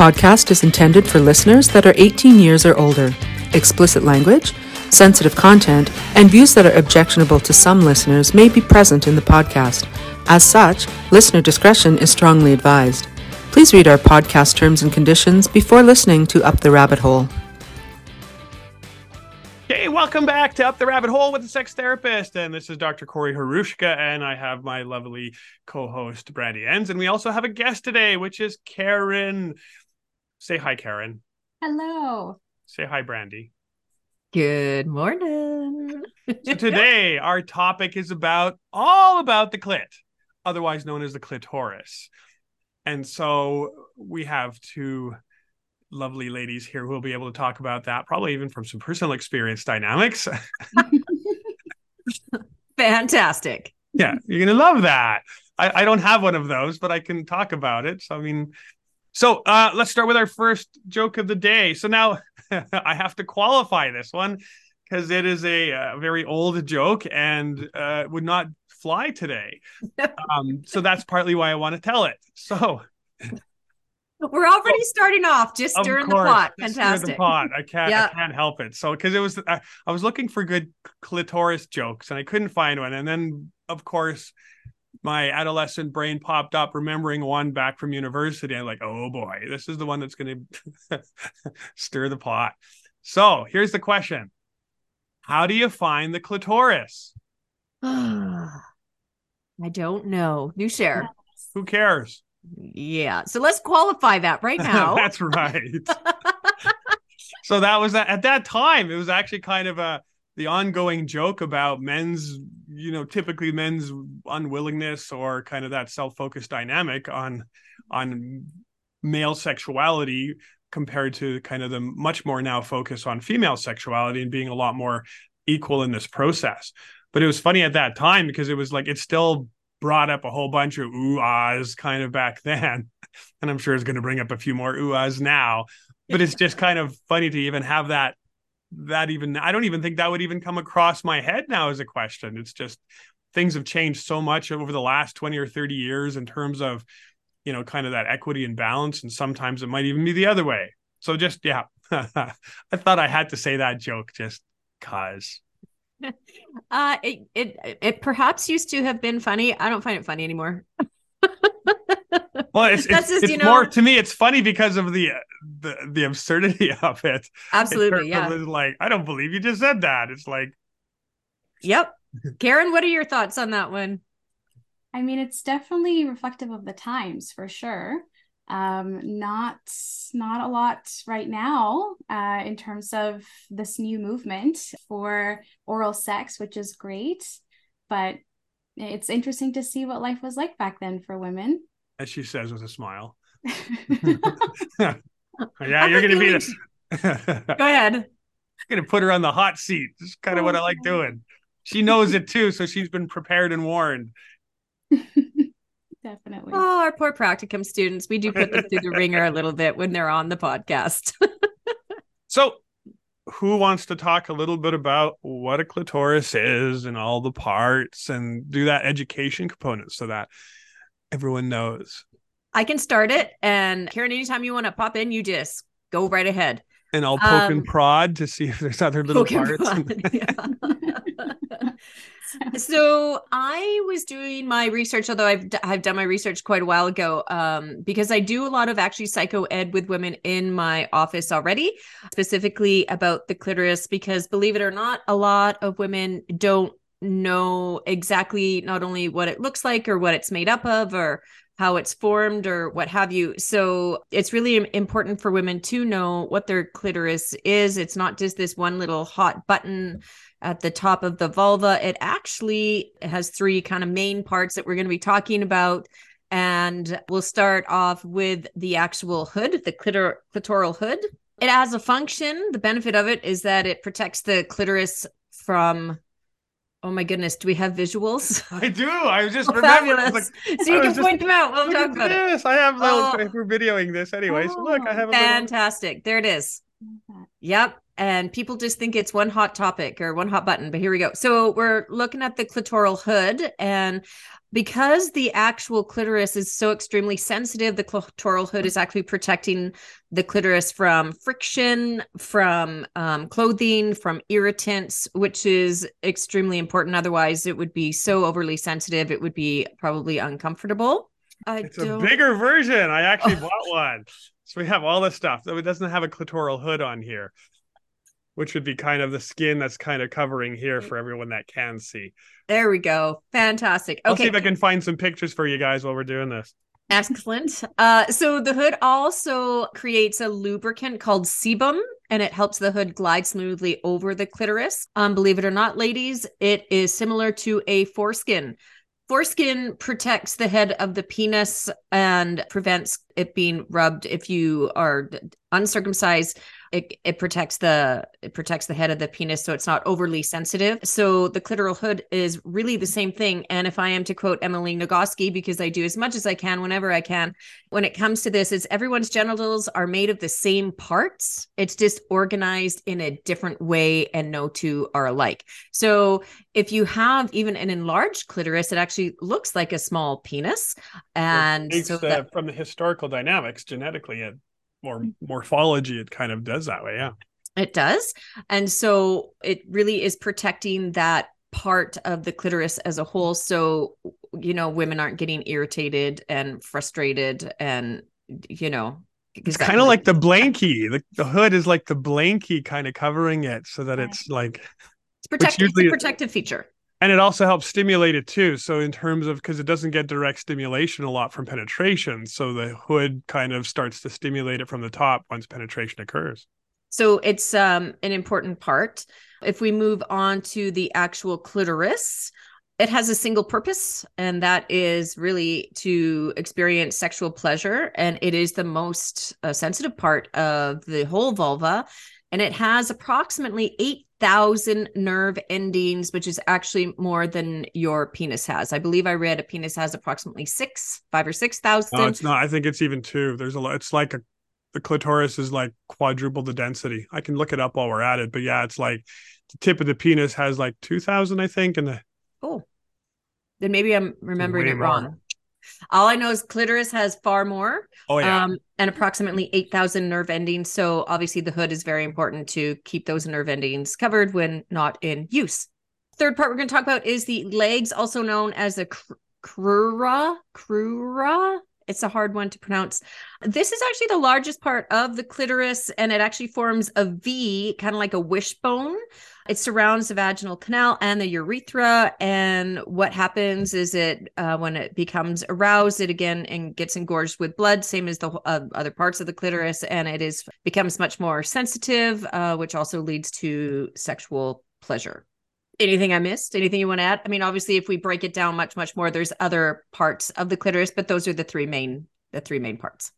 podcast is intended for listeners that are 18 years or older. Explicit language, sensitive content, and views that are objectionable to some listeners may be present in the podcast. As such, listener discretion is strongly advised. Please read our podcast terms and conditions before listening to Up the Rabbit Hole. Hey, welcome back to Up the Rabbit Hole with the Sex Therapist. And this is Dr. Cory Hrushka, and I have my lovely co host, Brandi Enns. And we also have a guest today, which is Karen. Say hi, Karen. Hello. Say hi, Brandi. Good morning. so today, our topic is about all about the clit, otherwise known as the clitoris. And so we have two lovely ladies here who will be able to talk about that, probably even from some personal experience dynamics. Fantastic. Yeah, you're gonna love that. I, I don't have one of those, but I can talk about it. So I mean, so uh, let's start with our first joke of the day. So now I have to qualify this one because it is a, a, very old joke and uh, would not fly today. um, so that's partly why I want to tell it. So we're already starting off just stirring the pot. Fantastic. the pot. I can't. Yeah. I can't help it. So because it was, I, I was looking for good clitoris jokes and I couldn't find one. And then, of course, my adolescent brain popped up, remembering one back from university. I'm like, oh boy, this is the one that's going to stir the pot. So here's the question: How do you find the clitoris? I don't know. You share. Who cares? Yeah. So let's qualify that right now. That's right. so that was at that time. It was actually kind of a the ongoing joke about men's, you know, typically men's unwillingness or kind of that self-focused dynamic on on male sexuality compared to kind of the much more now focus on female sexuality and being a lot more equal in this process. But it was funny at that time because it was like it still brought up a whole bunch of ooh ahs kind of back then. And I'm sure it's going to bring up a few more ooh ahs now. But it's just kind of funny to even have that that even I don't even think that would even come across my head now as a question. It's just things have changed so much over the last 20 or 30 years in terms of you know kind of that equity and balance and sometimes it might even be the other way. So just yeah. I thought I had to say that joke just cuz uh, it, it it perhaps used to have been funny. I don't find it funny anymore. well, it's, it's, just, it's you know, more to me. It's funny because of the the, the absurdity of it. Absolutely, yeah. Like I don't believe you just said that. It's like, yep. Karen, what are your thoughts on that one? I mean, it's definitely reflective of the times for sure um, not not a lot right now uh, in terms of this new movement for oral sex, which is great, but it's interesting to see what life was like back then for women. As she says with a smile. yeah, you're gonna be. The... Go ahead. I'm gonna put her on the hot seat. This is kind of what I like doing. She knows it too, so she's been prepared and warned. Definitely. Oh, our poor practicum students. We do put them through the ringer a little bit when they're on the podcast. so, who wants to talk a little bit about what a clitoris is and all the parts and do that education component so that everyone knows? I can start it. And Karen, anytime you want to pop in, you just go right ahead. And I'll poke um, and prod to see if there's other little parts. so I was doing my research, although I've d- I've done my research quite a while ago, um, because I do a lot of actually psycho ed with women in my office already, specifically about the clitoris. Because believe it or not, a lot of women don't know exactly not only what it looks like or what it's made up of or how it's formed or what have you. So it's really important for women to know what their clitoris is. It's not just this one little hot button at the top of the vulva. It actually has three kind of main parts that we're going to be talking about. And we'll start off with the actual hood, the clitor- clitoral hood. It has a function. The benefit of it is that it protects the clitoris from Oh my goodness, do we have visuals? I do. I was just oh, remembering. Like, so you can just, point them out while I'm talking about this. it. I have little oh. we're videoing this anyway. Oh, so look, I oh, have a fantastic. Little... There it is. Yep. And people just think it's one hot topic or one hot button, but here we go. So we're looking at the clitoral hood. And because the actual clitoris is so extremely sensitive, the clitoral hood is actually protecting the clitoris from friction, from um, clothing, from irritants, which is extremely important. Otherwise, it would be so overly sensitive, it would be probably uncomfortable. I it's don't... a bigger version. I actually bought one. So we have all this stuff. So it doesn't have a clitoral hood on here, which would be kind of the skin that's kind of covering here for everyone that can see. There we go. Fantastic. Okay. I'll see if I can find some pictures for you guys while we're doing this. Excellent. Uh, so the hood also creates a lubricant called sebum, and it helps the hood glide smoothly over the clitoris. Um, believe it or not, ladies, it is similar to a foreskin. Foreskin protects the head of the penis and prevents it being rubbed if you are uncircumcised it, it protects the it protects the head of the penis so it's not overly sensitive. So the clitoral hood is really the same thing. And if i am to quote emily nagoski because i do as much as i can whenever i can when it comes to this is everyone's genitals are made of the same parts. It's just organized in a different way and no two are alike. So if you have even an enlarged clitoris it actually looks like a small penis. And so uh, that, from the historical dynamics genetically it or morphology it kind of does that way yeah. It does. And so it really is protecting that part of the clitoris as a whole. So you know women aren't getting irritated and frustrated and you know it's kind of like the blankie the, the hood is like the blankie kind of covering it so that it's like it's protective, usually, it's a protective feature and it also helps stimulate it too. So in terms of because it doesn't get direct stimulation a lot from penetration so the hood kind of starts to stimulate it from the top once penetration occurs. So it's um, an important part. If we move on to the actual clitoris it has a single purpose and that is really to experience sexual pleasure. And it is the most uh, sensitive part of the whole vulva. And it has approximately 8,000 nerve endings, which is actually more than your penis has. I believe I read a penis has approximately six, five or 6,000. No, it's not. I think it's even two. There's a lot. It's like a, the clitoris is like quadruple the density. I can look it up while we're at it, but yeah, it's like the tip of the penis has like 2,000, I think. And the, oh, then maybe I'm remembering it wrong. All I know is clitoris has far more. Oh yeah. Um, and approximately 8,000 nerve endings. So obviously the hood is very important to keep those nerve endings covered when not in use. Third part we're going to talk about is the legs, also known as a cr- crura. Crura. It's a hard one to pronounce. This is actually the largest part of the clitoris, and it actually forms a V, kind of like a wishbone. It surrounds the vaginal canal and the urethra. And what happens is it, uh, when it becomes aroused, it again and gets engorged with blood, same as the uh, other parts of the clitoris, and it is becomes much more sensitive, uh, which also leads to sexual pleasure anything I missed? Anything you want to add? I mean, obviously, if we break it down much, much more, there's other parts of the clitoris, but those are the three main, the three main parts.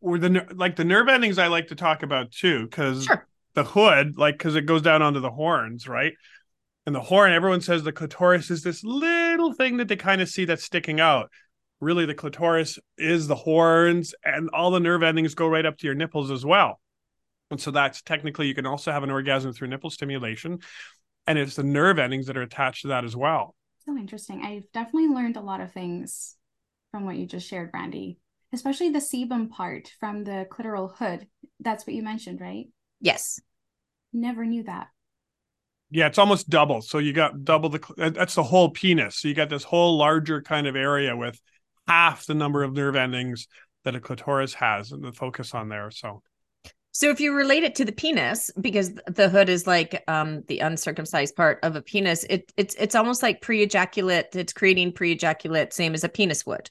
Or the like the nerve endings I like to talk about too, because sure. The hood, like, because it goes down onto the horns, right? And the horn, everyone says the clitoris is this little thing that they kind of see that's sticking out. Really, the clitoris is the horns, and all the nerve endings go right up to your nipples as well. And so that's technically you can also have an orgasm through nipple stimulation and it's the nerve endings that are attached to that as well. So interesting. I've definitely learned a lot of things from what you just shared, Brandi, especially the sebum part from the clitoral hood. That's what you mentioned, right? Yes. Never knew that. Yeah, it's almost double. So you got double the that's the whole penis. So you got this whole larger kind of area with half the number of nerve endings that a clitoris has and the focus on there. So so if you relate it to the penis, because the hood is like um, the uncircumcised part of a penis, it, it's it's almost like pre-ejaculate. It's creating pre-ejaculate, same as a penis would,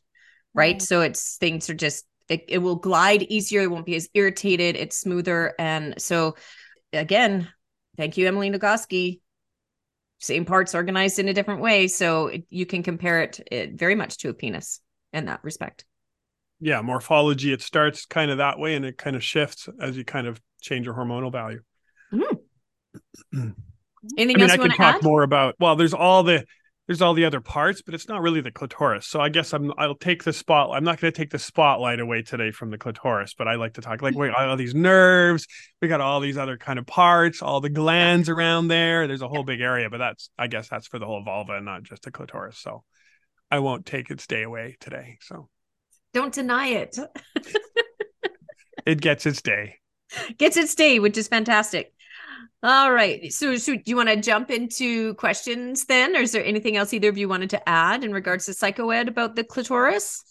right? Mm-hmm. So it's things are just it, it will glide easier. It won't be as irritated. It's smoother, and so again, thank you, Emily Nagoski. Same parts organized in a different way, so it, you can compare it, it very much to a penis in that respect yeah morphology it starts kind of that way and it kind of shifts as you kind of change your hormonal value mm. anything I mean, I can talk add? more about well there's all the there's all the other parts, but it's not really the clitoris. So I guess I'm I'll take the spot. I'm not going to take the spotlight away today from the clitoris, but I like to talk like wait, all these nerves. We got all these other kind of parts, all the glands around there. There's a whole big area, but that's I guess that's for the whole vulva and not just the clitoris. So I won't take its day away today. So don't deny it. it gets its day. Gets its day, which is fantastic. All right. So, so do you want to jump into questions then? Or is there anything else either of you wanted to add in regards to psychoed about the clitoris?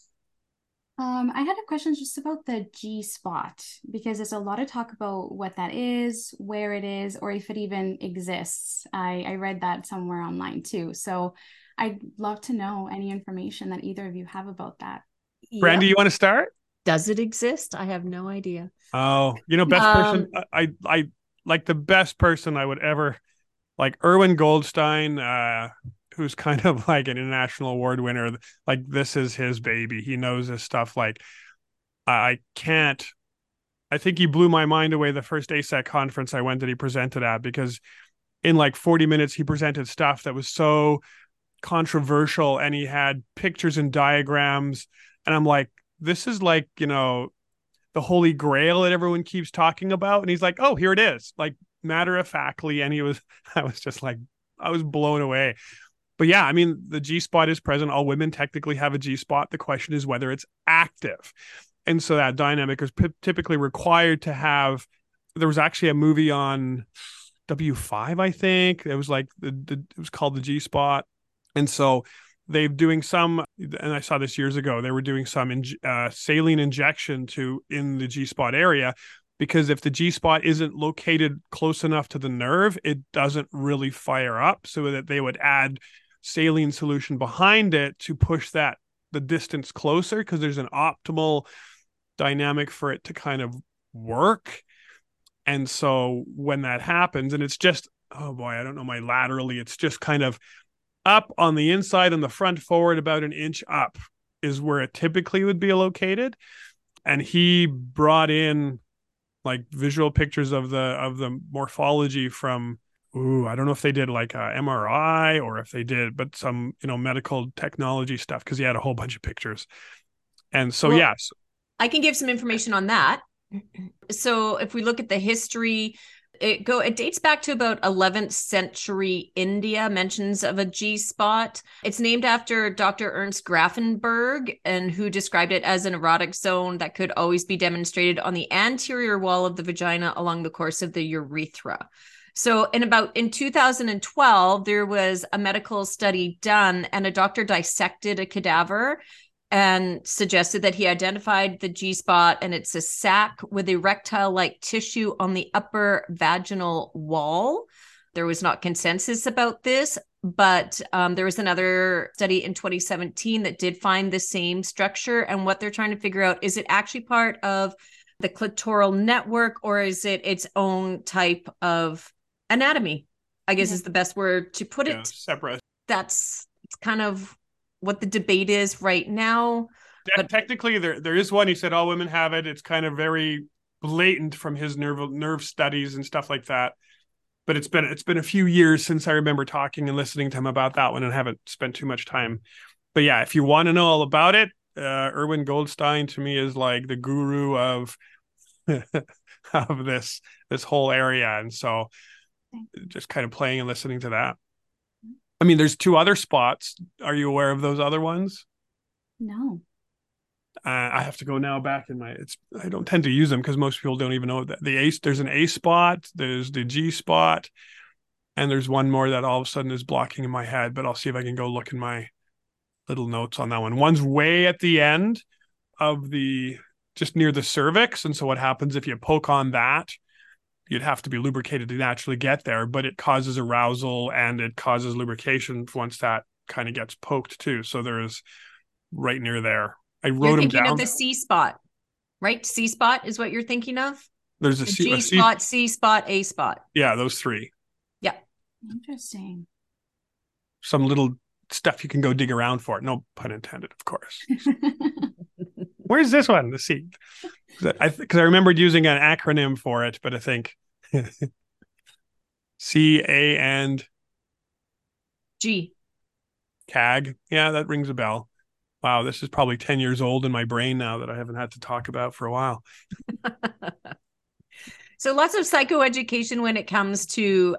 Um, I had a question just about the G spot because there's a lot of talk about what that is, where it is, or if it even exists. I, I read that somewhere online too. So I'd love to know any information that either of you have about that. Brandi, yep. you want to start? Does it exist? I have no idea. Oh, you know, best um, person. I, I like the best person I would ever like Irwin Goldstein, uh, who's kind of like an international award winner. Like this is his baby. He knows his stuff. Like I can't. I think he blew my mind away the first AASECT conference I went that he presented at because in like 40 minutes he presented stuff that was so controversial and he had pictures and diagrams and I'm like this is like you know the holy grail that everyone keeps talking about. And he's like oh here it is. Like matter of factly and he was i was just like i was blown away. But yeah i mean the g spot is present. All women technically have a g spot. The question is whether it's active. And so that dynamic is p- typically required to have there was actually a movie on w5 i think. It was like the, the it was called the g spot. And so they're doing some and i saw this years ago they were doing some in, uh, saline injection to in the g spot area because if the g spot isn't located close enough to the nerve it doesn't really fire up so that they would add saline solution behind it to push that the distance closer because there's an optimal dynamic for it to kind of work. And so when that happens and it's just oh boy i don't know my laterally it's just kind of up on the inside and the front forward about an inch up is where it typically would be located. And he brought in like visual pictures of the of the morphology from ooh i don't know if they did like a mri or if they did but some you know medical technology stuff because he had a whole bunch of pictures. And so well, yes. I can give some information on that. So if we look at the history it go it dates back to about 11th century India mentions of a G spot. It's named after Dr. Ernst Grafenberg and who described it as an erotic zone that could always be demonstrated on the anterior wall of the vagina along the course of the urethra. So in about in 2012 there was a medical study done and a doctor dissected a cadaver and suggested that he identified the G spot and it's a sac with erectile like tissue on the upper vaginal wall. There was not consensus about this, but um, there was another study in 2017 that did find the same structure. And what they're trying to figure out is it actually part of the clitoral network or is it its own type of anatomy? I guess yeah. is the best word to put yeah, it. Separate. That's it's kind of what the debate is right now. But technically, there there is one. He said all women have it. It's kind of very blatant from his nerve nerve studies and stuff like that. But it's been it's been a few years since I remember talking and listening to him about that one, and haven't spent too much time. But yeah, if you want to know all about it, uh, Irwin Goldstein to me is like the guru of of this this whole area, and so just kind of playing and listening to that. I mean, there's two other spots. Are you aware of those other ones? No. Uh, I have to go now back in my. It's I don't tend to use them because most people don't even know that the A. There's an A spot. There's the G spot, and there's one more that all of a sudden is blocking in my head. But I'll see if I can go look in my little notes on that one. One's way at the end of the just near the cervix, and so what happens if you poke on that? You'd have to be lubricated to naturally get there, but it causes arousal and it causes lubrication once that kind of gets poked too. So there's right near there. I wrote you're thinking down. of the C spot, right? C spot is what you're thinking of. There's a, the C, G a C, spot, C spot, A spot. Yeah, those three. Yeah. Interesting. Some little stuff you can go dig around for. No pun intended, of course. Where's this one? The C. I because I remembered using an acronym for it, but I think C A and G. CAG. Yeah, that rings a bell. Wow, this is probably 10 years old in my brain now that I haven't had to talk about for a while. so lots of psychoeducation when it comes to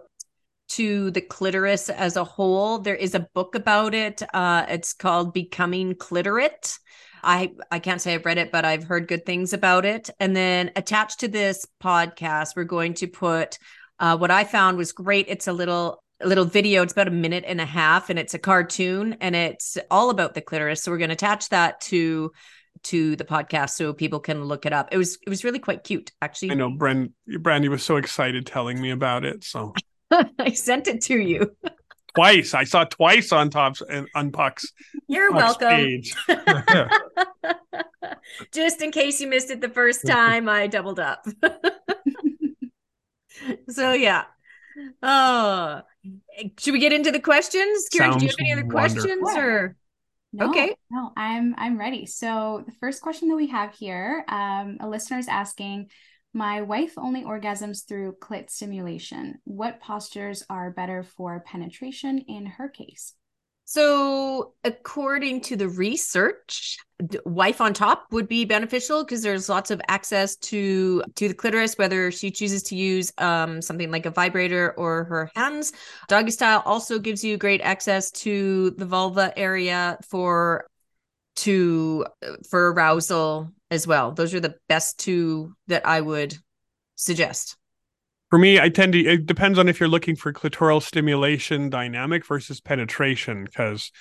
to the clitoris as a whole. There is a book about it. Uh, it's called Becoming Cliterate. I I can't say I've read it, but I've heard good things about it. And then attached to this podcast, we're going to put uh, what I found was great. It's a little a little video. It's about a minute and a half, and it's a cartoon, and it's all about the clitoris. So we're going to attach that to to the podcast so people can look it up. It was it was really quite cute, actually. I know, Brand Brandi was so excited telling me about it. So I sent it to you twice. I saw twice on tops and on pucks. You're welcome. Just in case you missed it the first time, I doubled up. so yeah. Oh, should we get into the questions? Karen, do you have any other wonderful. questions or? No, okay. No, I'm I'm ready. So the first question that we have here, um, a listener is asking, my wife only orgasms through clit stimulation. What postures are better for penetration in her case? So, according to the research, wife on top would be beneficial because there's lots of access to to the clitoris, whether she chooses to use um, something like a vibrator or her hands. Doggy style also gives you great access to the vulva area for to for arousal as well. Those are the best two that I would suggest. For me, I tend to, it depends on if you're looking for clitoral stimulation dynamic versus penetration, because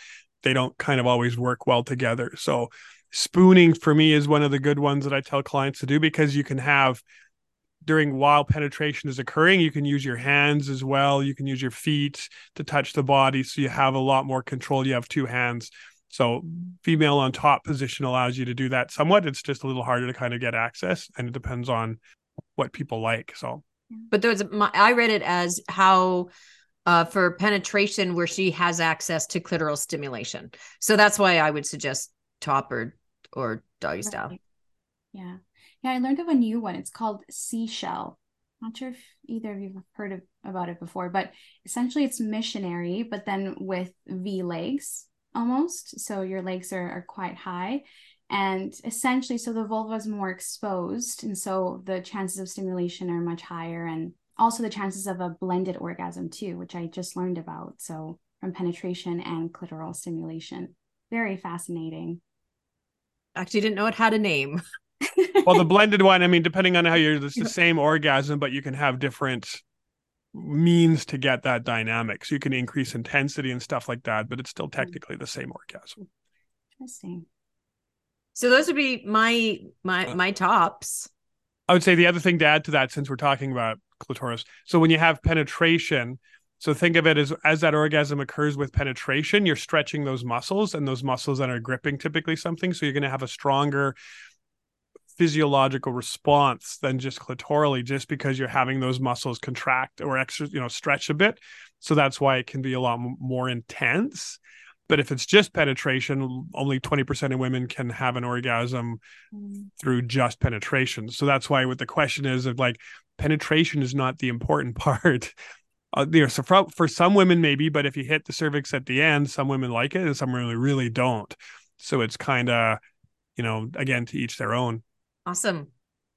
they don't kind of always work well together. So, spooning for me is one of the good ones that I tell clients to do because you can have during while penetration is occurring, you can use your hands as well. You can use your feet to touch the body. So, you have a lot more control. You have two hands. So female on top position allows you to do that somewhat. It's just a little harder to kind of get access, and it depends on what people like. So but there's my, I read it as how uh, for penetration where she has access to clitoral stimulation. So that's why I would suggest top or or doggy style. Yeah. Yeah, I learned of a new one. It's called Seashell. Not sure if either of you have heard of, about it before, but essentially it's missionary, but then with V legs almost. So your legs are, are quite high. And essentially so the vulva is more exposed and so the chances of stimulation are much higher and also the chances of a blended orgasm too which i just learned about so from penetration and clitoral stimulation. Very fascinating. Actually didn't know it had a name. Well the blended one i mean depending on how you're it's the same orgasm but you can have different means to get that dynamic so you can increase intensity and stuff like that but it's still hmm. technically the same orgasm interesting so those would be my my uh, my tops. I would say the other thing to add to that, since we're talking about clitoris, so when you have penetration, so think of it as as that orgasm occurs with penetration, you're stretching those muscles, and those muscles that are gripping typically something. So you're going to have a stronger physiological response than just clitorally, just because you're having those muscles contract or extra, you know, stretch a bit. So that's why it can be a lot more intense. But if it's just penetration, only 20% of women can have an orgasm mm. through just penetration. So that's why what the question is of like penetration is not the important part. Uh, you know, so for, for some women maybe, but if you hit the cervix at the end, some women like it and some really really don't. So it's kind of, you know, again to each their own. Awesome.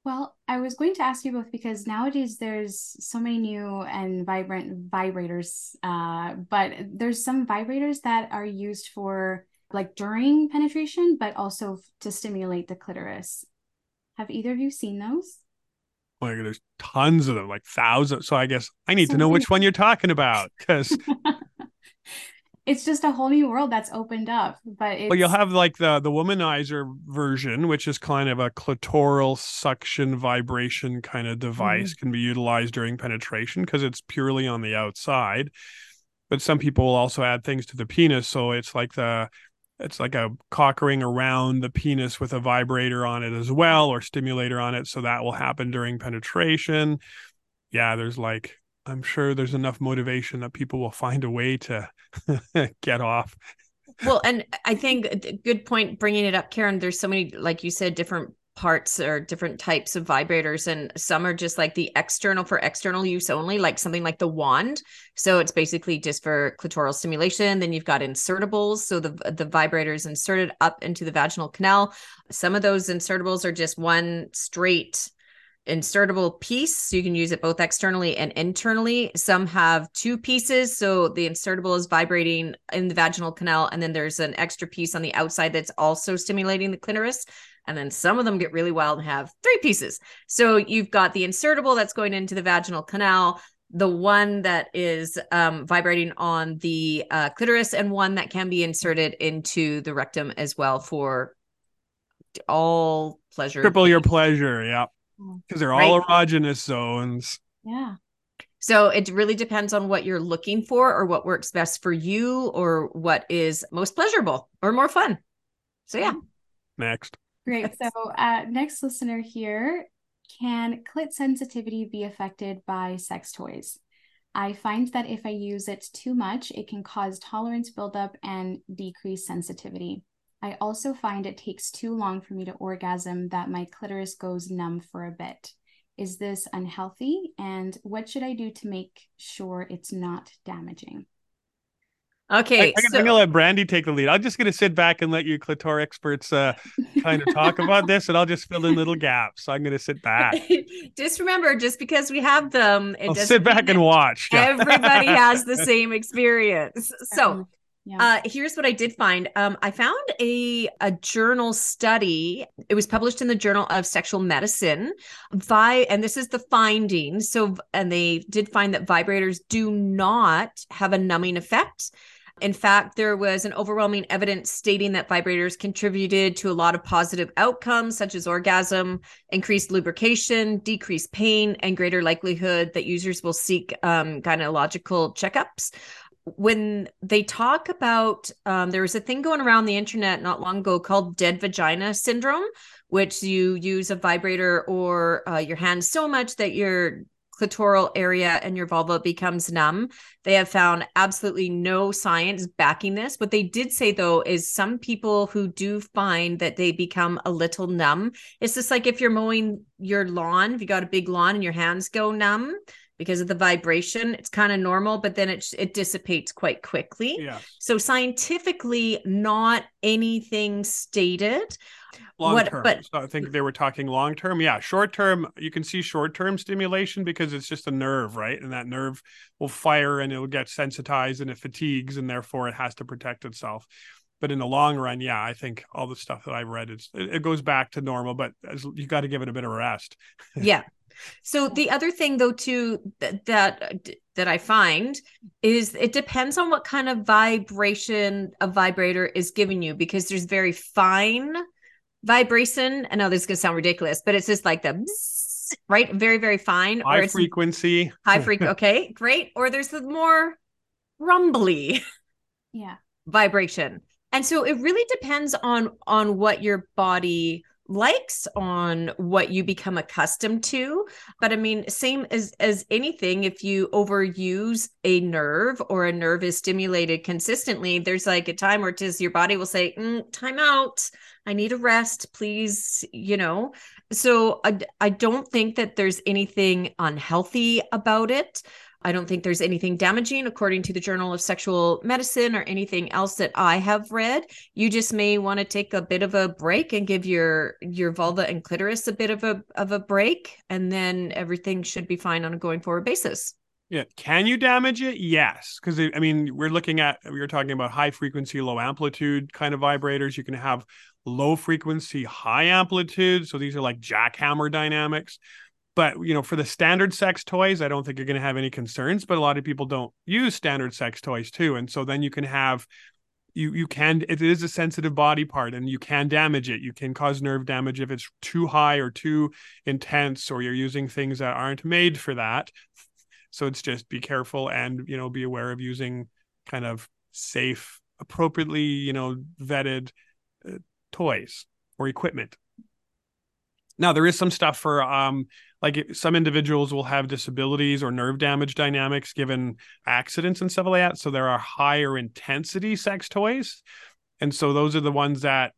Well, I was going to ask you both because nowadays there's so many new and vibrant vibrators, uh, but there's some vibrators that are used for like during penetration, but also to stimulate the clitoris. Have either of you seen those? Like there's tons of them, like thousands. So I guess I need so to know which one you're talking about because it's just a whole new world that's opened up. But well, you'll have like the the womanizer version, which is kind of a clitoral suction vibration kind of device, mm-hmm. can be utilized during penetration because it's purely on the outside. But some people will also add things to the penis, so it's like the it's like a cock ring around the penis with a vibrator on it as well, or stimulator on it, so that will happen during penetration. Yeah, there's like I'm sure there's enough motivation that people will find a way to get off. Well, and I think good point bringing it up, Karen. There's so many, like you said, different parts or different types of vibrators and some are just like the external for external use only like something like the wand so it's basically just for clitoral stimulation then you've got insertables so the the vibrators inserted up into the vaginal canal some of those insertables are just one straight insertable piece so you can use it both externally and internally. Some have two pieces so the insertable is vibrating in the vaginal canal and then there's an extra piece on the outside that's also stimulating the clitoris. And then some of them get really wild and have three pieces. So you've got the insertable that's going into the vaginal canal the one that is um, vibrating on the uh, clitoris and one that can be inserted into the rectum as well for all pleasure. Triple your pleasure yeah because they're all Right. erogenous zones. Yeah. So it really depends on what you're looking for or what works best for you or what is most pleasurable or more fun. So yeah. Next. Great. So, uh, next listener here can clit sensitivity be affected by sex toys? I find that if I use it too much, it can cause tolerance buildup and decrease sensitivity. I also find it takes too long for me to orgasm that my clitoris goes numb for a bit. Is this unhealthy? And what should I do to make sure it's not damaging? Okay. I, I'm so- gonna let Brandi take the lead. I'm just gonna sit back and let you clitor experts uh, kind of talk about this, and I'll just fill in little gaps. So I'm gonna sit back. just remember, just because we have them, it I'll doesn't sit back mean and watch. Yeah. Everybody has the same experience. So Um, yeah. Uh, here's what I did find. Um, I found a a journal study. It was published in the Journal of Sexual Medicine. Vi- and this is the finding. So, and they did find that vibrators do not have a numbing effect. In fact, there was an overwhelming evidence stating that vibrators contributed to a lot of positive outcomes, such as orgasm, increased lubrication, decreased pain, and greater likelihood that users will seek um, gynecological checkups when they talk about um, there was a thing going around the internet not long ago called dead vagina syndrome which you use a vibrator or uh, your hand so much that your clitoral area and your vulva becomes numb. They have found absolutely no science backing this. What they did say though is some people who do find that they become a little numb it's just like if you're mowing your lawn if you got a big lawn and your hands go numb because of the vibration it's kind of normal but then it it dissipates quite quickly yeah. so scientifically not anything stated Long What- term. but- so I think they were talking long term. Yeah. Short term, you can see short term stimulation because it's just a nerve, right? And that nerve will fire and it'll get sensitized and it fatigues and therefore it has to protect itself. But in the long run, yeah, I think all the stuff that I've read, it's, it, it goes back to normal, but as, you got to give it a bit of rest. yeah so the other thing though too that that uh, that i find is it depends on what kind of vibration a vibrator is giving you because there's very fine vibration i know this is going to sound ridiculous but it's just like the bzzz, right very very fine or High it's frequency. high freak okay great or there's the more rumbly yeah. vibration and so it really depends on on what your body likes on what you become accustomed to but i mean same as as anything if you overuse a nerve or a nerve is stimulated consistently there's like a time where it is your body will say mm, time out. I need a rest. Please you know? So I, I don't think that there's anything unhealthy about it I don't think there's anything damaging according to the Journal of Sexual Medicine or anything else that I have read. You just may want to take a bit of a break and give your your vulva and clitoris a bit of a of a break and then everything should be fine on a going forward basis. Yeah. Can you damage it? Yes. Because I mean, we're looking at, we were talking about high frequency, low amplitude kind of vibrators. You can have low frequency, high amplitude. So these are like jackhammer dynamics. But, you know, for the standard sex toys, I don't think you're going to have any concerns. But a lot of people don't use standard sex toys too. And so then you can have, you you can it is a sensitive body part and you can damage it you can cause nerve damage if it's too high or too intense or you're using things that aren't made for that so it's just be careful and you know be aware of using kind of safe appropriately you know vetted uh, toys or equipment now there is some stuff for um like some individuals will have disabilities or nerve damage dynamics given accidents and stuff like that. So there are higher intensity sex toys. And so those are the ones that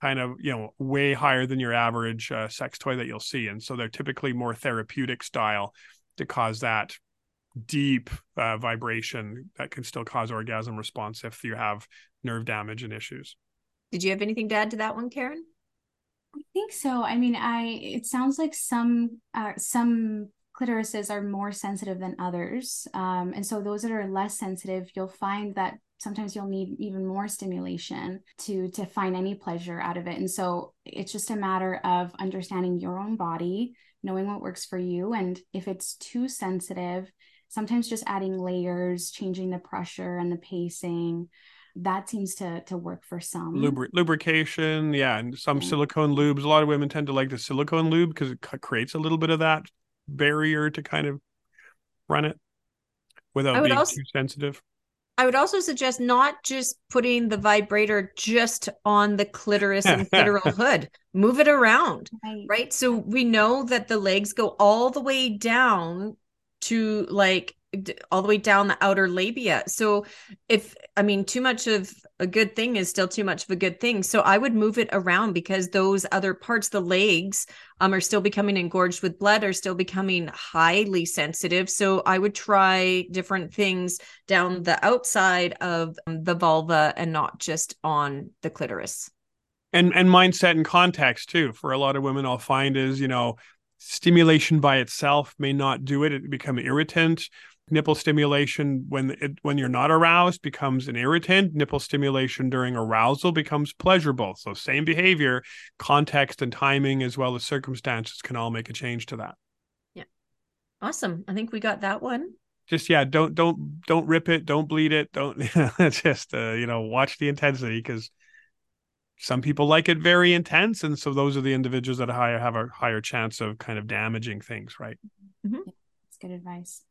kind of you know way higher than your average uh, sex toy that you'll see. And so they're typically more therapeutic style to cause that deep uh, vibration that can still cause orgasm response if you have nerve damage and issues. Did you have anything to add to that one karen i think so. I mean i it sounds like some uh, some clitorises are more sensitive than others um, and so those that are less sensitive you'll find that sometimes you'll need even more stimulation to to find any pleasure out of it. And so it's just a matter of understanding your own body knowing what works for you and if it's too sensitive sometimes just adding layers changing the pressure and the pacing that seems to to work for some Lubri- lubrication yeah and some yeah. silicone lubes a lot of women tend to like the silicone lube because it creates a little bit of that barrier to kind of run it without being also- too sensitive I would also suggest not just putting the vibrator just on the clitoris and clitoral hood. Move it around, right. right? So we know that the legs go all the way down to like all the way down the outer labia. So if I mean too much of a good thing is still too much of a good thing. So I would move it around because those other parts, the legs, um, are still becoming engorged with blood, are still becoming highly sensitive. So I would try different things down the outside of the vulva and not just on the clitoris. And and mindset and context too. For a lot of women, I'll find is you know stimulation by itself may not do it; it become irritant nipple stimulation when it, when you're not aroused becomes an irritant. Nipple stimulation during arousal becomes pleasurable. So same behavior context and timing as well as circumstances can all make a change to that. Yeah. Awesome. I think we got that one. Just yeah don't don't don't rip it. Don't bleed it. Don't just uh, you know watch the intensity because some people like it very intense. And so those are the individuals that higher have a higher chance of kind of damaging things right? Mm-hmm. that's good advice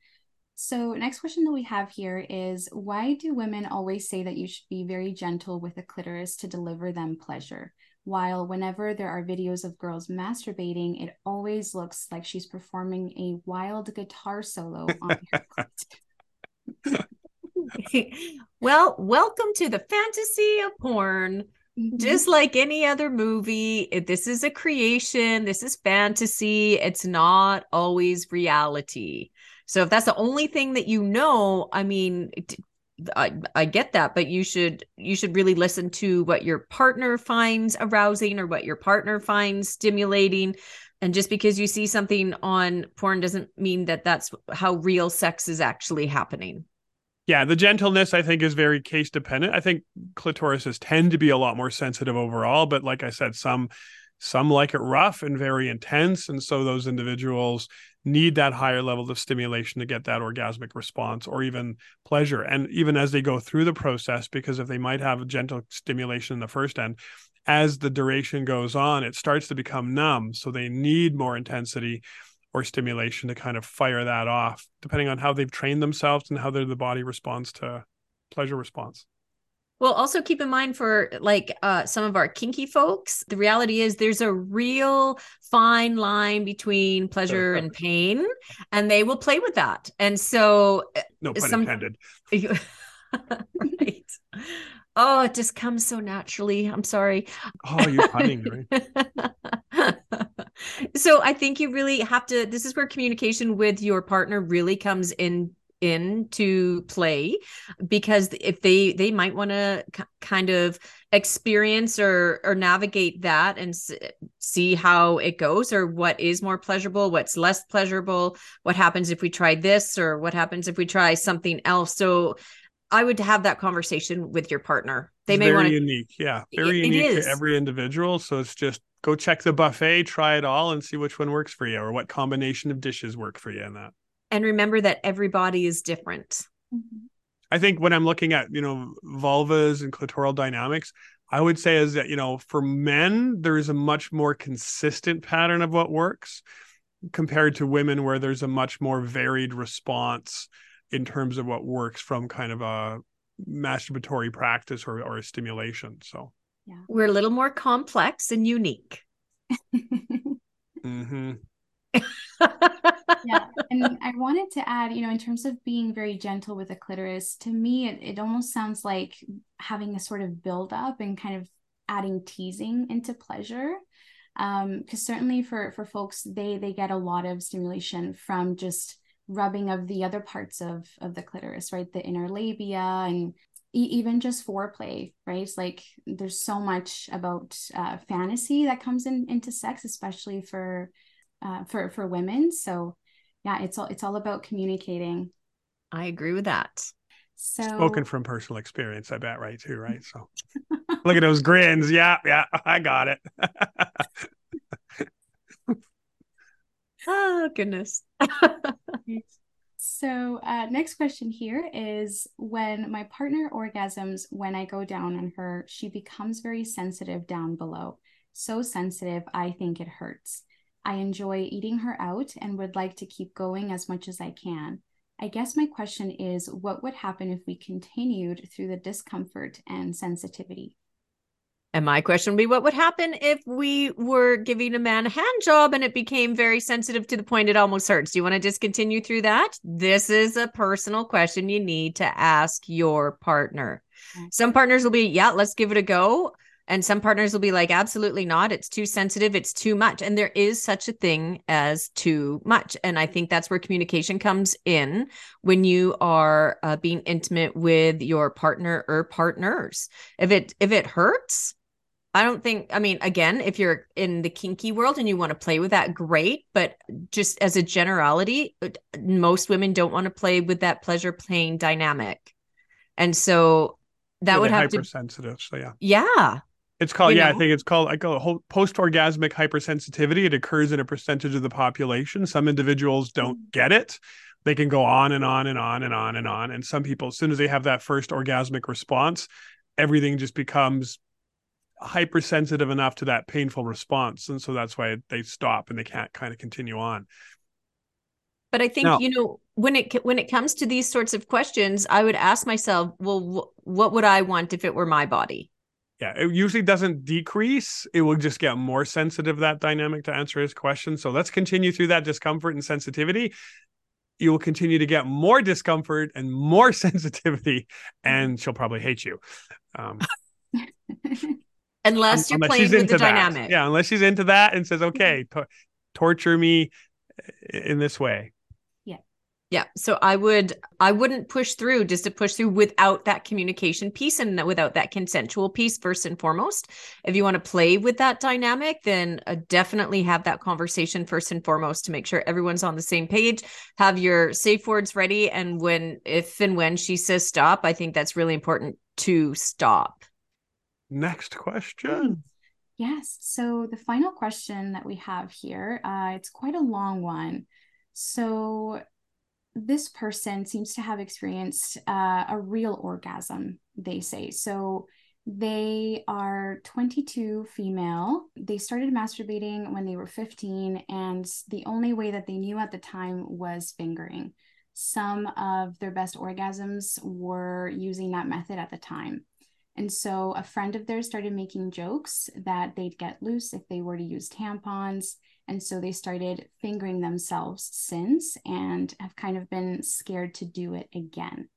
so, next question that we have here is why do women always say that you should be very gentle with a clitoris to deliver them pleasure? While whenever there are videos of girls masturbating, it always looks like she's performing a wild guitar solo on her well, welcome to the fantasy of porn. Mm-hmm. Just like any other movie, this is a creation, this is fantasy, it's not always reality. So if that's the only thing that you know, I mean, I, I get that, but you should you should really listen to what your partner finds arousing or what your partner finds stimulating. And just because you see something on porn doesn't mean that that's how real sex is actually happening. Yeah, the gentleness I think is very case dependent. I think clitorises tend to be a lot more sensitive overall, but like I said, some some like it rough and very intense, and so those individuals need that higher level of stimulation to get that orgasmic response or even pleasure. And even as they go through the process, because if they might have a gentle stimulation in the first end, as the duration goes on, it starts to become numb. So they need more intensity or stimulation to kind of fire that off, depending on how they've trained themselves and how the body responds to pleasure response. Well, also keep in mind for like uh, some of our kinky folks, the reality is there's a real fine line between pleasure and pain, and they will play with that. And so, uh, no pun some, intended. right. Oh, it just comes so naturally. I'm sorry. Oh, you're punning, right? so I think you really have to. This is where communication with your partner really comes in into play because if they they might want to k- kind of experience or or navigate that and s- see how it goes or what is more pleasurable what's less pleasurable what happens if we try this or what happens if we try something else. So i would have that conversation with your partner. They it's may want to unique. Yeah very it, unique it to every individual. So it's just go check the buffet try it all and see which one works for you or what combination of dishes work for you in that and remember that everybody is different. Mm-hmm. I think when I'm looking at, you know, vulvas and clitoral dynamics, I would say is that, you know, for men, there is a much more consistent pattern of what works compared to women, where there's a much more varied response in terms of what works from kind of a masturbatory practice or, or a stimulation. So, yeah, we're a little more complex and unique. mm-hmm. yeah. And I wanted to add, you know, in terms of being very gentle with the clitoris, to me, it, it almost sounds like having a sort of build up and kind of adding teasing into pleasure um because certainly for for folks they they get a lot of stimulation from just rubbing of the other parts of of the clitoris right the inner labia and e- even just foreplay right it's like there's so much about uh, fantasy that comes in into sex especially for uh, for for women. So yeah it's all it's all about communicating. I agree with that. So spoken from personal experience i bet right too right? So look at those grins. Yeah yeah i got it. Oh goodness. So uh, next question here is when my partner orgasms when i go down on her she becomes very sensitive down below. So sensitive i think it hurts i enjoy eating her out and would like to keep going as much as i can I guess my question is what would happen if we continued through the discomfort and sensitivity? And my question would be what would happen if we were giving a man a hand job and it became very sensitive to the point it almost hurts? Do you want to discontinue through that? This is a personal question you need to ask your partner. Some partners will be, yeah, let's give it a go. And some partners will be like, absolutely not. It's too sensitive. It's too much. And there is such a thing as too much. And I think that's where communication comes in when you are uh, being intimate with your partner or partners. If it if it hurts, I don't think, I mean, again, if you're in the kinky world and you want to play with that, great. But just as a generality, uh, most women don't want to play with that pleasure playing dynamic. And so that yeah, would have hypersensitive. To, so yeah. Yeah. It's called you yeah, know? I think it's called I call it post orgasmic hypersensitivity. It occurs in a percentage of the population. Some individuals don't mm. get it. They can go on and on and on and on and on. And some people, as soon as they have that first orgasmic response, everything just becomes hypersensitive enough to that painful response. And so that's why they stop and they can't kind of continue on. But I think, you know, when it when it comes to these sorts of questions, I would ask myself, well, wh- what would I want if it were my body? Yeah, it usually doesn't decrease. It will just get more sensitive, that dynamic to answer his question. So let's continue through that discomfort and sensitivity. You will continue to get more discomfort and more sensitivity, and she'll probably hate you. Um, unless you're unless playing with the that. dynamic. Yeah, unless she's into that and says, okay, to- torture me in this way. Yeah. So I would I wouldn't push through just to push through without that communication piece and without that consensual piece first and foremost. If you want to play with that dynamic, then uh, definitely have that conversation first and foremost to make sure everyone's on the same page. Have your safe words ready and when if and when she says stop, I think that's really important to stop. Next question. Yes. So the final question that we have here, uh, it's quite a long one. So this person seems to have experienced uh, a real orgasm, they say. So they are 22 female. They started masturbating when they were 15, and the only way that they knew at the time was fingering. Some of their best orgasms were using that method at the time. And so a friend of theirs started making jokes that they'd get loose if they were to use tampons. And so they started fingering themselves since and have kind of been scared to do it again.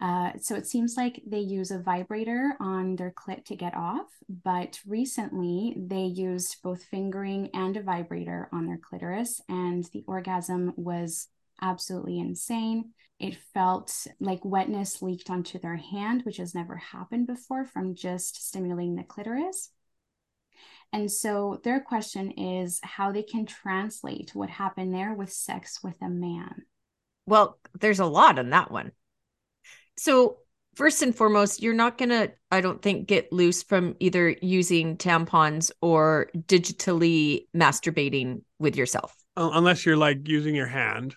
Uh, so it seems like they use a vibrator on their clit to get off, but recently they used both fingering and a vibrator on their clitoris, and the orgasm was absolutely insane. It felt like wetness leaked onto their hand, which has never happened before from just stimulating the clitoris. And so their question is how they can translate what happened there with sex with a man. Well, there's a lot in that one. So, first and foremost, you're not going to, I don't think, get loose from either using tampons or digitally masturbating with yourself. Unless you're like using your hand.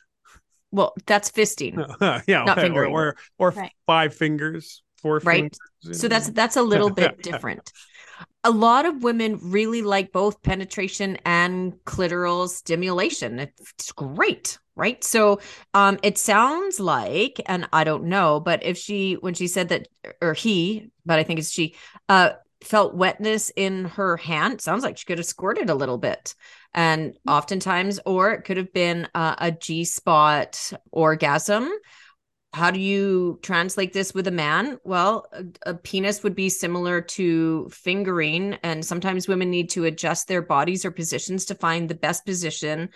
Well, that's fisting. yeah, not okay. fingering. Or or, or right. five fingers, four right. Fingers. So that's that's a little bit different a lot of women really like both penetration and clitoral stimulation. It's great, right? So um it sounds like and I don't know, but if she when she said that or he, but I think it's she uh felt wetness in her hand, sounds like she could have squirted a little bit. And oftentimes or it could have been uh, a G spot orgasm how do you translate this with a man? Well, a, a, penis would be similar to fingering, and sometimes women need to adjust their bodies or positions to find the best position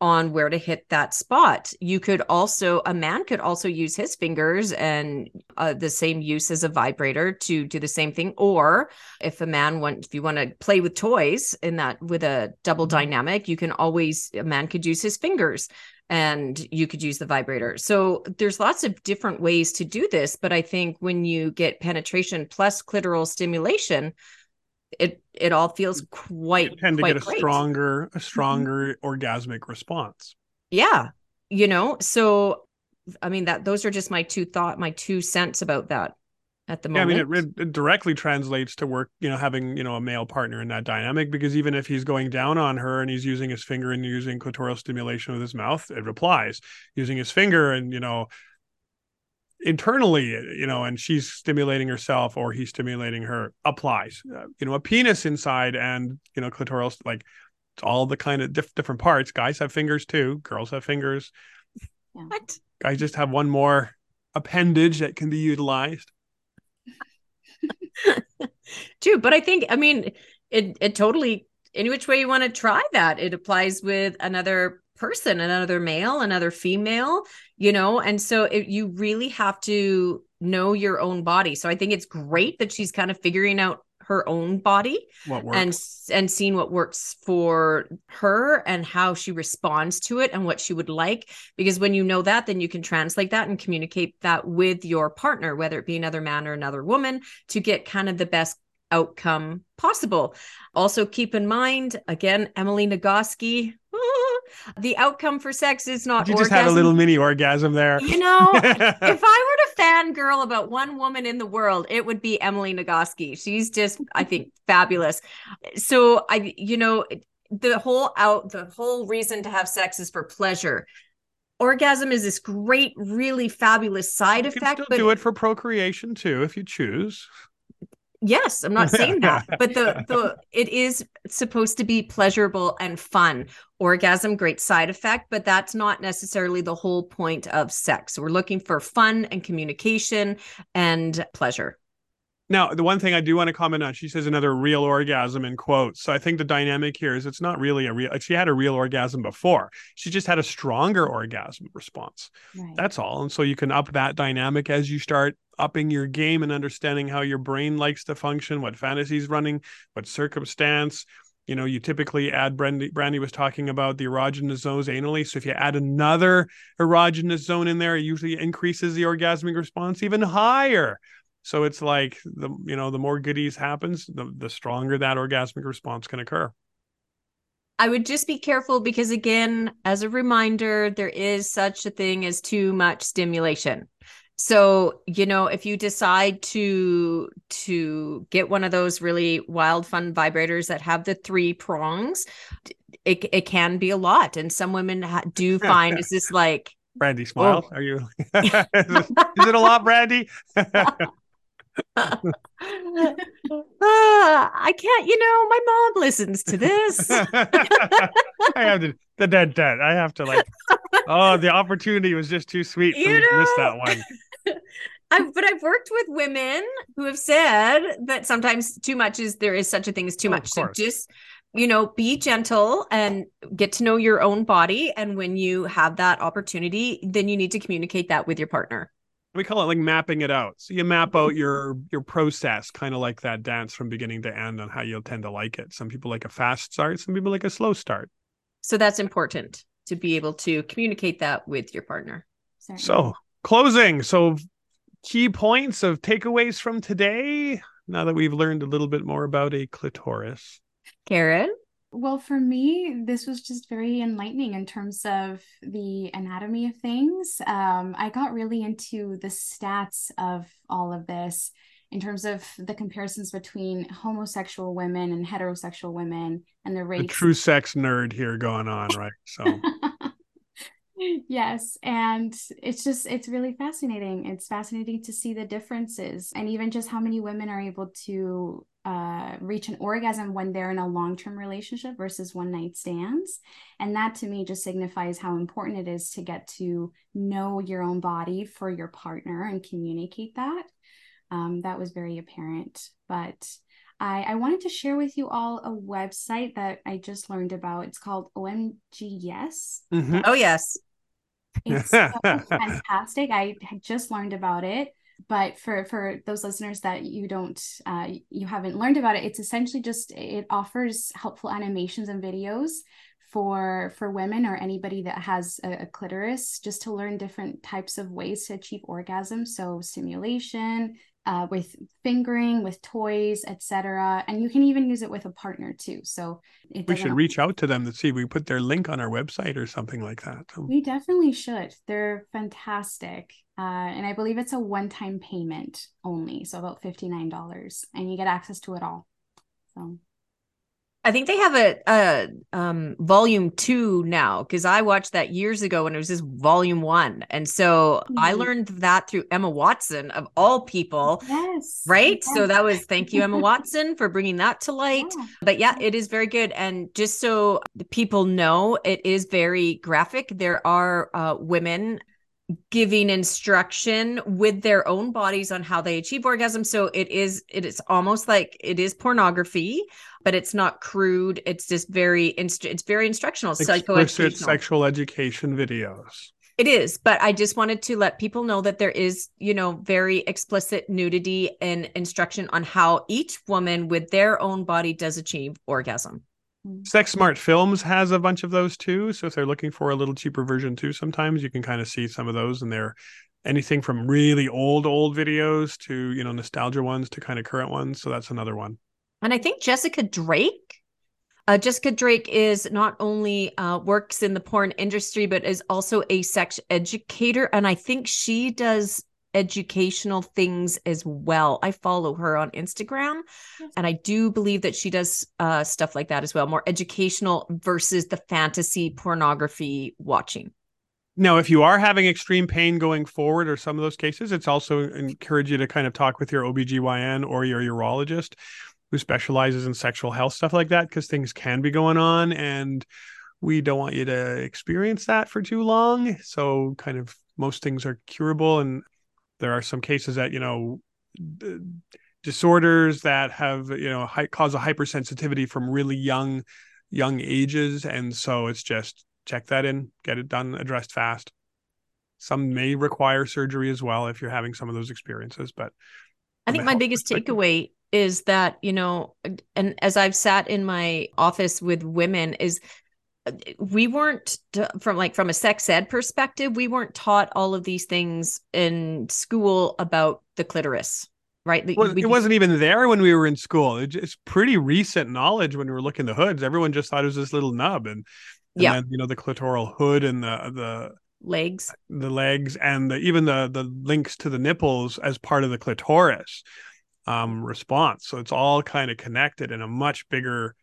on where to hit that spot. You could also, a man could also use his fingers and uh, the same use as a vibrator to do the same thing. Or if a man wants, if you want to play with toys in that with a double mm-hmm. dynamic, you can always, a man could use his fingers and you could use the vibrator. So there's lots of different ways to do this. But I think when you get penetration plus clitoral stimulation, it it all feels quite you tend to quite get a great. stronger a Mm-hmm. stronger orgasmic response Yeah. You know, so I mean that those are just my two thought my two cents about that at the yeah i mean it, it directly translates to work you know having you know a male partner in that dynamic because even if he's going down on her and he's using his finger and using clitoral stimulation with his mouth it applies using his finger and you know internally you know and she's stimulating herself or he's stimulating her applies. Uh, you know a penis inside and you know clitoral like it's all the kind of diff- different parts. Guys have fingers too girls have fingers. What? guys just have one more appendage that can be utilized True, but I think I mean it it totally any which way you want to try that. It applies with another person, another male, another female, you know, and so it, you really have to know your own body. So I think it's great that she's kind of figuring out her own body and and seeing what works for her and how she responds to it and what she would like. Because when you know that then you can translate that and communicate that with your partner whether it be another man or another woman to get kind of the best outcome possible. Also keep in mind again emily nagoski the outcome for sex is not you just orgasm. had a little mini orgasm there You know, if I were to fangirl about one woman in the world, it would be Emily Nagoski. She's just, I think, fabulous. So I, you know, the whole out, the whole reason to have sex is for pleasure. Orgasm is this great, really fabulous side you can effect, still but do it for procreation too if you choose Yes, I'm not saying that, but the the it is supposed to be pleasurable and fun. Orgasm, great side effect, but that's not necessarily the whole point of sex. We're looking for fun and communication and pleasure. Now, the one thing I do want to comment on, she says another real orgasm in quotes. So I think the dynamic here is it's not really a real, she had a real orgasm before. She just had a stronger orgasm response. Right. That's all. And so you can up that dynamic as you start upping your game and understanding how your brain likes to function, what fantasies running, what circumstance. You know, you typically add Brandi, Brandi was talking about the erogenous zones anally. So if you add another erogenous zone in there, it usually increases the orgasmic response even higher. So it's like the you know the more goodies happens, the the stronger that orgasmic response can occur. I would just be careful because again, as a reminder, there is such a thing as too much stimulation. So, you know, if you decide to to get one of those really wild fun vibrators that have the three prongs, it it can be a lot and some women ha- do find is this like Brandi, smile. Are you? is, it, a lot, Brandi? Ah, I can't, you know, my mom listens to this. I have to the dead dead. I have to like. Oh, the opportunity was just too sweet for You me to miss that one. I've, but I've worked with women who have said that sometimes too much is there is such a thing as too Oh, much. So just you know, be gentle and get to know your own body. And when you have that opportunity, then you need to communicate that with your partner. We call it like mapping it out. So you map out mm-hmm. your your process, kind of like that dance from beginning to end, on how you'll tend to like it. Some people like a fast start. Some people like a slow start. So that's important to be able to communicate that with your partner. Certainly. So closing. So key points of takeaways from today. Now that we've learned a little bit more about a clitoris. Karen? Well, for me, this was just very enlightening in terms of the anatomy of things. Um, I got really into the stats of all of this in terms of the comparisons between homosexual women and heterosexual women and the The rates. true sex nerd here going on, right? So yes and it's just it's really fascinating it's fascinating to see the differences and even just how many women are able to uh, reach an orgasm when they're in a long term relationship versus one night stands. And that to me just signifies how important it is to get to know your own body for your partner and communicate that. Um, that was very apparent. But I, I wanted to share with you all a website that I just learned about. It's called OMGYes. Mm-hmm. Oh, yes. It's so fantastic. I just learned about it but for for those listeners that you don't uh, you haven't learned about it it's essentially just it offers helpful animations and videos for for women or anybody that has a, a, clitoris just to learn different types of ways to achieve orgasm so stimulation uh, with fingering with toys etc and you can even use it with a partner too. So we should reach out to them to see if we put their link on our website or something like that we definitely should. They're fantastic. Uh, and i believe it's a one-time payment only so about $59 and you get access to it all. So I think they have a, a um, volume two now because I watched that years ago when it was just volume one. And so mm-hmm. I learned that through Emma Watson, of all people. Yes. Right. Yes. So that was thank you, Emma Watson, for bringing that to light. Yeah. But yeah, it is very good. And just so people know, it is very graphic. There are uh, women giving instruction with their own bodies on how they achieve orgasm so it is it is almost like it is pornography but it's not crude it's just very inst- it's very instructional explicit sexual education videos it is but i just wanted to let people know that there is you know very explicit nudity and instruction on how each woman with their own body does achieve orgasm mm-hmm. Sex Smart Films has a bunch of those too. So if they're looking for a little cheaper version too, sometimes you can kind of see some of those and they're anything from really old, old videos to, you know, nostalgia ones to kind of current ones. So that's another one. And I think Jessica Drake. Uh, Jessica Drake is not only uh, works in the porn industry, but is also a sex educator. And I think she does educational things as well. I follow her on Instagram and I do believe that she does uh, stuff like that as well, more educational versus the fantasy pornography watching. Now, if you are having extreme pain going forward or some of those cases, it's also encourage you to kind of talk with your OBGYN or your urologist who specializes in sexual health stuff like that because things can be going on and we don't want you to experience that for too long. So kind of most things are curable and there are some cases that you know disorders that have you know high, cause a hypersensitivity from really young young ages and so it's just check that in get it done addressed fast some may require surgery as well if you're having some of those experiences but i think my biggest takeaway is that you know and as i've sat in my office with women is uh, we weren't from like from a sex ed perspective we weren't taught all of these things in school about the clitoris right? Well, it wasn't even there when we were in school. It's pretty recent knowledge when we were looking the hoods. Everyone just thought it was this little nub and, and yeah. then, you know the clitoral hood and the the legs. the legs and the, even the the links to the nipples as part of the clitoris um response so it's all kind of connected in a much bigger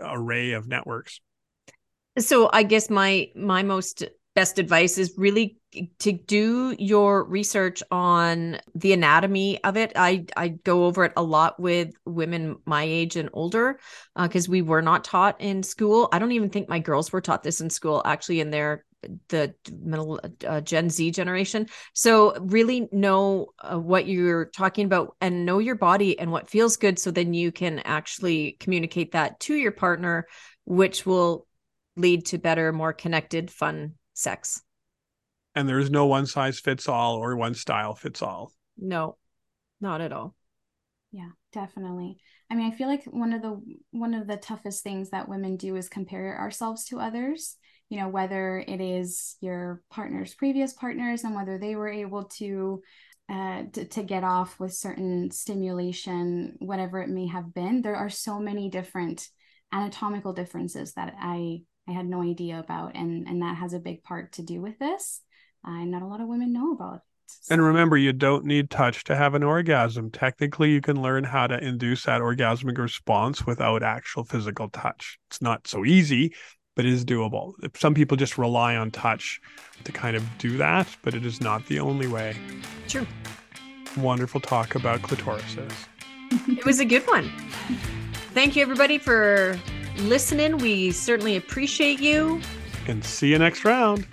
array of networks so I guess my my most best advice is really to do your research on the anatomy of it. I I go over it a lot with women my age and older because uh, we were not taught in school. I don't even think my girls were taught this in school actually in their the middle uh, Gen Z generation. So really know uh, what you're talking about and know your body and what feels good so then you can actually communicate that to your partner which will lead to better, more connected, fun sex. And there is no one size fits all or one style fits all. No, not at all. Yeah, definitely. I mean, I feel like one of the one of the toughest things that women do is compare ourselves to others. You know, whether it is your partner's previous partners and whether they were able to uh, to, to get off with certain stimulation, whatever it may have been. There are so many different anatomical differences that I I had no idea about, and and that has a big part to do with this. Uh, not a lot of women know about it. And remember, you don't need touch to have an orgasm. Technically, you can learn how to induce that orgasmic response without actual physical touch. It's not so easy, but is doable. Some people just rely on touch to kind of do that, but it is not the only way. True. Wonderful talk about clitorises. it was a good one. Thank you, everybody, for listening. We certainly appreciate you. And see you next round.